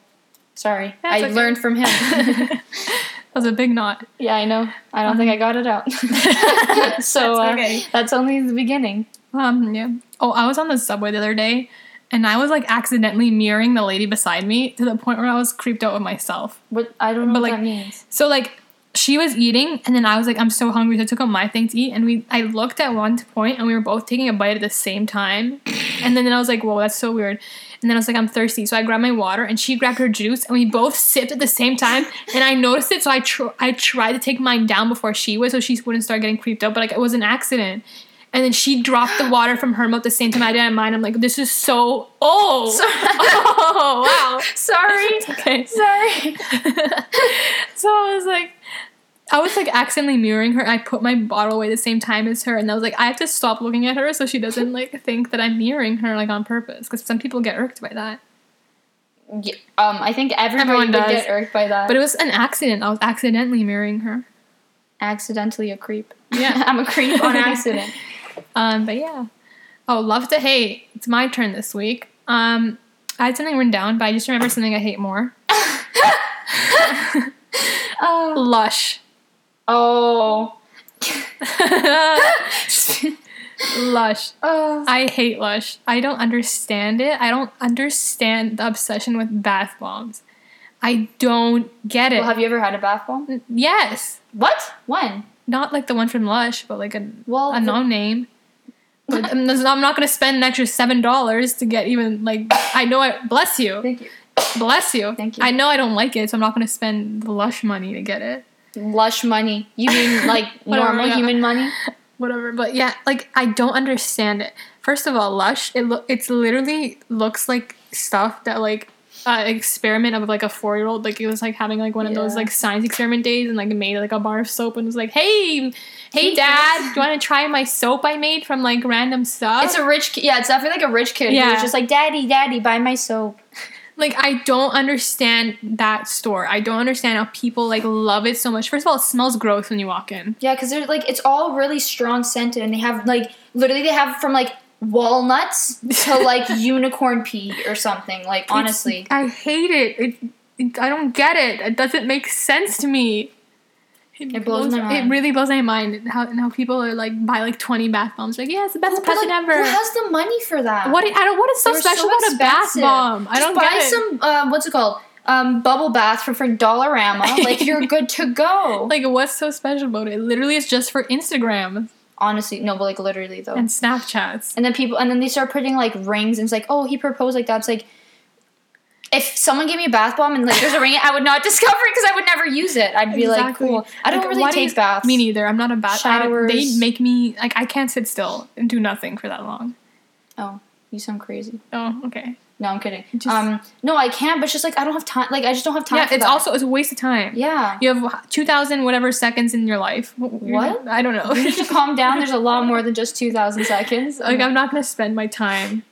[SPEAKER 1] sorry.
[SPEAKER 2] That's
[SPEAKER 1] I
[SPEAKER 2] okay.
[SPEAKER 1] learned from him. [laughs]
[SPEAKER 2] that was a big knot.
[SPEAKER 1] yeah, I know. I don't think I got it out. [laughs] so
[SPEAKER 2] That's
[SPEAKER 1] uh,
[SPEAKER 2] okay.
[SPEAKER 1] that's only the beginning.
[SPEAKER 2] Um, yeah. Oh, I was on the subway the other day and I was like accidentally mirroring the lady beside me to the point where I was creeped out with myself.
[SPEAKER 1] But I don't know
[SPEAKER 2] But,
[SPEAKER 1] what
[SPEAKER 2] like,
[SPEAKER 1] that means.
[SPEAKER 2] So like she was eating and then I was like, I'm so hungry, so I took out my thing to eat and we I looked at one point and we were both taking a bite at the same time. And then, then I was like, whoa, that's so weird. And then I was like, I'm thirsty. So I grabbed my water and she grabbed her juice and we both sipped at the same time. And I noticed it, so I tr- I tried to take mine down before she would so she wouldn't start getting creeped out. But like it was an accident. And then she dropped the water from her mouth the same time I did mine. I'm like, this is so old.
[SPEAKER 1] Sorry. [laughs]
[SPEAKER 2] oh wow.
[SPEAKER 1] Sorry. [laughs]
[SPEAKER 2] Okay.
[SPEAKER 1] Sorry. [laughs]
[SPEAKER 2] so I was like, I was like accidentally mirroring her. I put my bottle away the same time as her, and I was like, I have to stop looking at her so she doesn't like think that I'm mirroring her like on purpose. Because some people get irked by that.
[SPEAKER 1] Yeah, um, I think everybody
[SPEAKER 2] Everyone
[SPEAKER 1] would
[SPEAKER 2] does.
[SPEAKER 1] get irked by that.
[SPEAKER 2] But it was an accident. I was accidentally mirroring her.
[SPEAKER 1] accidentally a creep.
[SPEAKER 2] Yeah.
[SPEAKER 1] I'm a creep on accident.
[SPEAKER 2] Um, but yeah. Oh, love to hate. It's my turn this week. Um, I had something written down, but I just remember something I hate more.
[SPEAKER 1] oh. [laughs]
[SPEAKER 2] Lush.
[SPEAKER 1] Oh. [laughs]
[SPEAKER 2] Lush.
[SPEAKER 1] oh.
[SPEAKER 2] I hate Lush. I don't understand it. I don't understand the obsession with bath bombs. I don't get it.
[SPEAKER 1] Well, have you ever had a bath bomb?
[SPEAKER 2] yes.
[SPEAKER 1] What? When?
[SPEAKER 2] Not like the one from Lush, but like a,
[SPEAKER 1] Well,
[SPEAKER 2] a
[SPEAKER 1] the-
[SPEAKER 2] no name. I'm not going to spend an extra $7 to get even like. I know I. Bless you.
[SPEAKER 1] Thank you.
[SPEAKER 2] Bless you.
[SPEAKER 1] Thank you.
[SPEAKER 2] I know I don't like it, so I'm not going to spend the Lush money to get it.
[SPEAKER 1] Lush money. You mean [laughs] like normal
[SPEAKER 2] yeah.
[SPEAKER 1] human money? [laughs]
[SPEAKER 2] whatever. But yeah, like I don't understand it. First of all, Lush, it lo- it's literally looks like stuff that like uh, experiment of like a four year old. Like it was like having like one of those like science experiment days and like made like a bar of soap and was like, hey, hey,
[SPEAKER 1] Hey,
[SPEAKER 2] dad, do you want to try my soap I made from like random stuff?
[SPEAKER 1] It's a rich kid. Yeah, it's definitely like a rich kid
[SPEAKER 2] Yeah.
[SPEAKER 1] who's just like, Daddy, Daddy, buy my soap. [laughs]
[SPEAKER 2] like I don't understand that store. I don't understand how people like love it so much. First of all, it smells gross when you walk in.
[SPEAKER 1] Yeah, because they're like, it's all really strong scented, and they have like, literally, they have from like walnuts to [laughs] like unicorn pee or something. Like, honestly.
[SPEAKER 2] It's- I hate it. It, it. I don't get it. It doesn't make sense to me.
[SPEAKER 1] It blows my mind.
[SPEAKER 2] It really blows my mind how how people are like buy like twenty bath bombs. Like, yeah, it's the best
[SPEAKER 1] But,
[SPEAKER 2] present
[SPEAKER 1] like,
[SPEAKER 2] ever.
[SPEAKER 1] Who has the money for that?
[SPEAKER 2] what? I don't. What is so
[SPEAKER 1] They're
[SPEAKER 2] special
[SPEAKER 1] so
[SPEAKER 2] about a bath bomb? I don't
[SPEAKER 1] buy
[SPEAKER 2] get it.
[SPEAKER 1] some. Um, what's it called? Um, bubble bath from from Dollarama. [laughs] like you're good to go.
[SPEAKER 2] Like, what's so special about it? Literally, it's just for Instagram
[SPEAKER 1] Honestly, no, but like literally though.
[SPEAKER 2] and Snapchats.
[SPEAKER 1] And then people, and then they start putting like rings, and it's like, oh, he proposed like that. It's like, if someone gave me a bath bomb and like there's a ring, I would not [laughs] discover it because I would never use it. I'd be like, cool. I don't
[SPEAKER 2] Like,
[SPEAKER 1] really
[SPEAKER 2] do
[SPEAKER 1] take
[SPEAKER 2] you-
[SPEAKER 1] baths.
[SPEAKER 2] Me neither. I'm not a bath. I-
[SPEAKER 1] Showers.
[SPEAKER 2] they make me like I can't sit still and do nothing for that long.
[SPEAKER 1] Oh, you sound crazy.
[SPEAKER 2] Oh, okay.
[SPEAKER 1] No, I'm kidding.
[SPEAKER 2] Just-
[SPEAKER 1] um, no, I can't. but it's just like I don't have time. Like I just don't have time.
[SPEAKER 2] Yeah, it's
[SPEAKER 1] that.
[SPEAKER 2] also it's a waste of time.
[SPEAKER 1] yeah.
[SPEAKER 2] You have two thousand whatever seconds in your life.
[SPEAKER 1] What?
[SPEAKER 2] I don't know.
[SPEAKER 1] You need to calm [laughs] down. There's a lot more than just two thousand seconds.
[SPEAKER 2] like I'm not gonna spend my time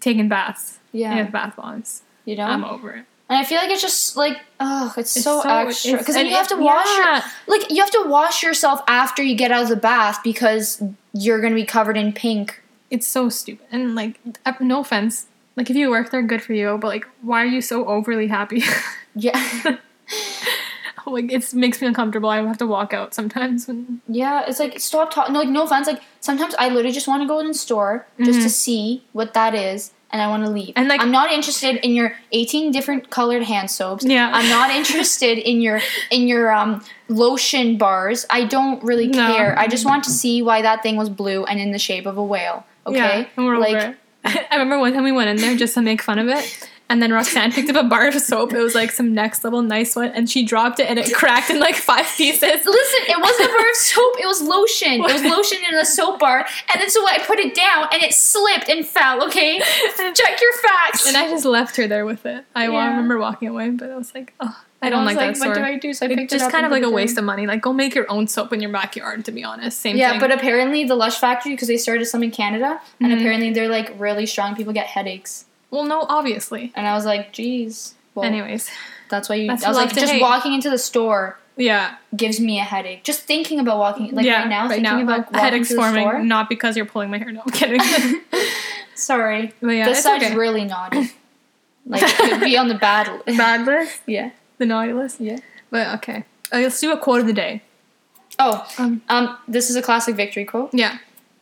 [SPEAKER 2] taking baths.
[SPEAKER 1] yeah,
[SPEAKER 2] Yeah, bath bombs.
[SPEAKER 1] you know.
[SPEAKER 2] I'm over it.
[SPEAKER 1] and I feel like it's just like oh, it's,
[SPEAKER 2] It's
[SPEAKER 1] so, extra because then you have to wash your
[SPEAKER 2] yeah.
[SPEAKER 1] like you have to wash yourself after you get out of the bath because you're gonna be covered in pink.
[SPEAKER 2] It's so stupid. And like, uh, no offense. Like if you work there, good for you. But like, why are you so overly happy? [laughs]
[SPEAKER 1] Yeah, [laughs]
[SPEAKER 2] like it makes me uncomfortable. I have to walk out sometimes when
[SPEAKER 1] yeah. It's like stop talking. No, like no offense. Like sometimes I literally just want to go in the store just
[SPEAKER 2] Mhm.
[SPEAKER 1] to see what that is. And I want to leave.
[SPEAKER 2] And, like-
[SPEAKER 1] I'm not interested in your 18 different colored hand soaps.
[SPEAKER 2] Yeah.
[SPEAKER 1] I'm not interested in your in your um lotion bars. I don't really care. No. I just want to see why that thing was blue and in the shape of a whale. Okay,
[SPEAKER 2] yeah, and we're
[SPEAKER 1] like
[SPEAKER 2] over it. [laughs] I remember one time we went in there just to make fun of it. And then Roxanne picked up a bar of soap. It was like some next level nice one, and she dropped it, and it cracked in like five pieces.
[SPEAKER 1] Listen, it wasn't a bar of soap. It was lotion. It was [laughs] lotion in a soap bar, and then so I put it down, and it slipped and fell. Okay, check your facts.
[SPEAKER 2] And I just left her there with it. I
[SPEAKER 1] Yeah.
[SPEAKER 2] remember walking away, but I was like, oh, I don't
[SPEAKER 1] was
[SPEAKER 2] like, that
[SPEAKER 1] What
[SPEAKER 2] store.
[SPEAKER 1] do I do? So I picked
[SPEAKER 2] It's
[SPEAKER 1] it
[SPEAKER 2] just
[SPEAKER 1] up
[SPEAKER 2] kind of like a
[SPEAKER 1] it
[SPEAKER 2] waste of money. Like, go make your own soap in your backyard. To be honest, same thing.
[SPEAKER 1] Yeah,
[SPEAKER 2] thing.
[SPEAKER 1] but apparently the Lush factory because they started some in Canada, and
[SPEAKER 2] Mhm.
[SPEAKER 1] apparently they're like really strong. People get headaches,
[SPEAKER 2] well, no, obviously.
[SPEAKER 1] and I was like, geez. Well,
[SPEAKER 2] Anyways,
[SPEAKER 1] that's why you.
[SPEAKER 2] That's
[SPEAKER 1] I was like, just
[SPEAKER 2] hate.
[SPEAKER 1] walking into the store
[SPEAKER 2] yeah,
[SPEAKER 1] gives me a headache. Just thinking about walking, like
[SPEAKER 2] yeah.
[SPEAKER 1] right now,
[SPEAKER 2] right
[SPEAKER 1] thinking
[SPEAKER 2] now,
[SPEAKER 1] about walking
[SPEAKER 2] headache's forming,
[SPEAKER 1] store.
[SPEAKER 2] not because you're pulling my hair. No, I'm kidding. [laughs] [laughs]
[SPEAKER 1] Sorry,
[SPEAKER 2] but yeah,
[SPEAKER 1] this side's
[SPEAKER 2] okay.
[SPEAKER 1] really naughty. [laughs] Like it could be on the bad. list.
[SPEAKER 2] bad list,
[SPEAKER 1] yeah.
[SPEAKER 2] The naughty list.
[SPEAKER 1] Yeah.
[SPEAKER 2] But okay, uh, let's do a quote of the day.
[SPEAKER 1] Oh,
[SPEAKER 2] Um,
[SPEAKER 1] um, this is a classic victory quote.
[SPEAKER 2] yeah,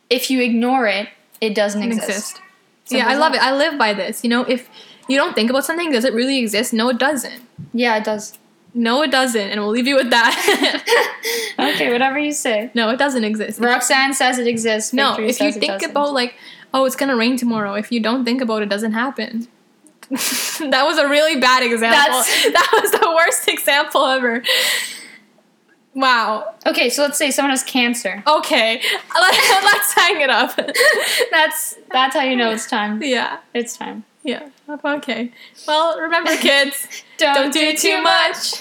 [SPEAKER 1] If you ignore it, it doesn't
[SPEAKER 2] it
[SPEAKER 1] exist. Simple
[SPEAKER 2] yeah, I love it. I live by this. You know, if you don't think about something, does it really exist? No, it doesn't.
[SPEAKER 1] Yeah, it does.
[SPEAKER 2] No, it doesn't, and we'll leave you with that. [laughs]
[SPEAKER 1] okay, whatever you say.
[SPEAKER 2] no, it doesn't exist.
[SPEAKER 1] Roxanne says it exists.
[SPEAKER 2] No, if you think about like, oh, it's gonna rain tomorrow. If you don't think about it, it doesn't happen. [laughs] that was a really bad example.
[SPEAKER 1] That's- [laughs]
[SPEAKER 2] that was the worst example ever. Wow.
[SPEAKER 1] Okay, so let's say someone has cancer.
[SPEAKER 2] Okay, [laughs] Let, let's hang it up.
[SPEAKER 1] That's that's how you know it's time.
[SPEAKER 2] yeah,
[SPEAKER 1] It's time.
[SPEAKER 2] yeah. Okay. Well, remember, kids, don't do too much.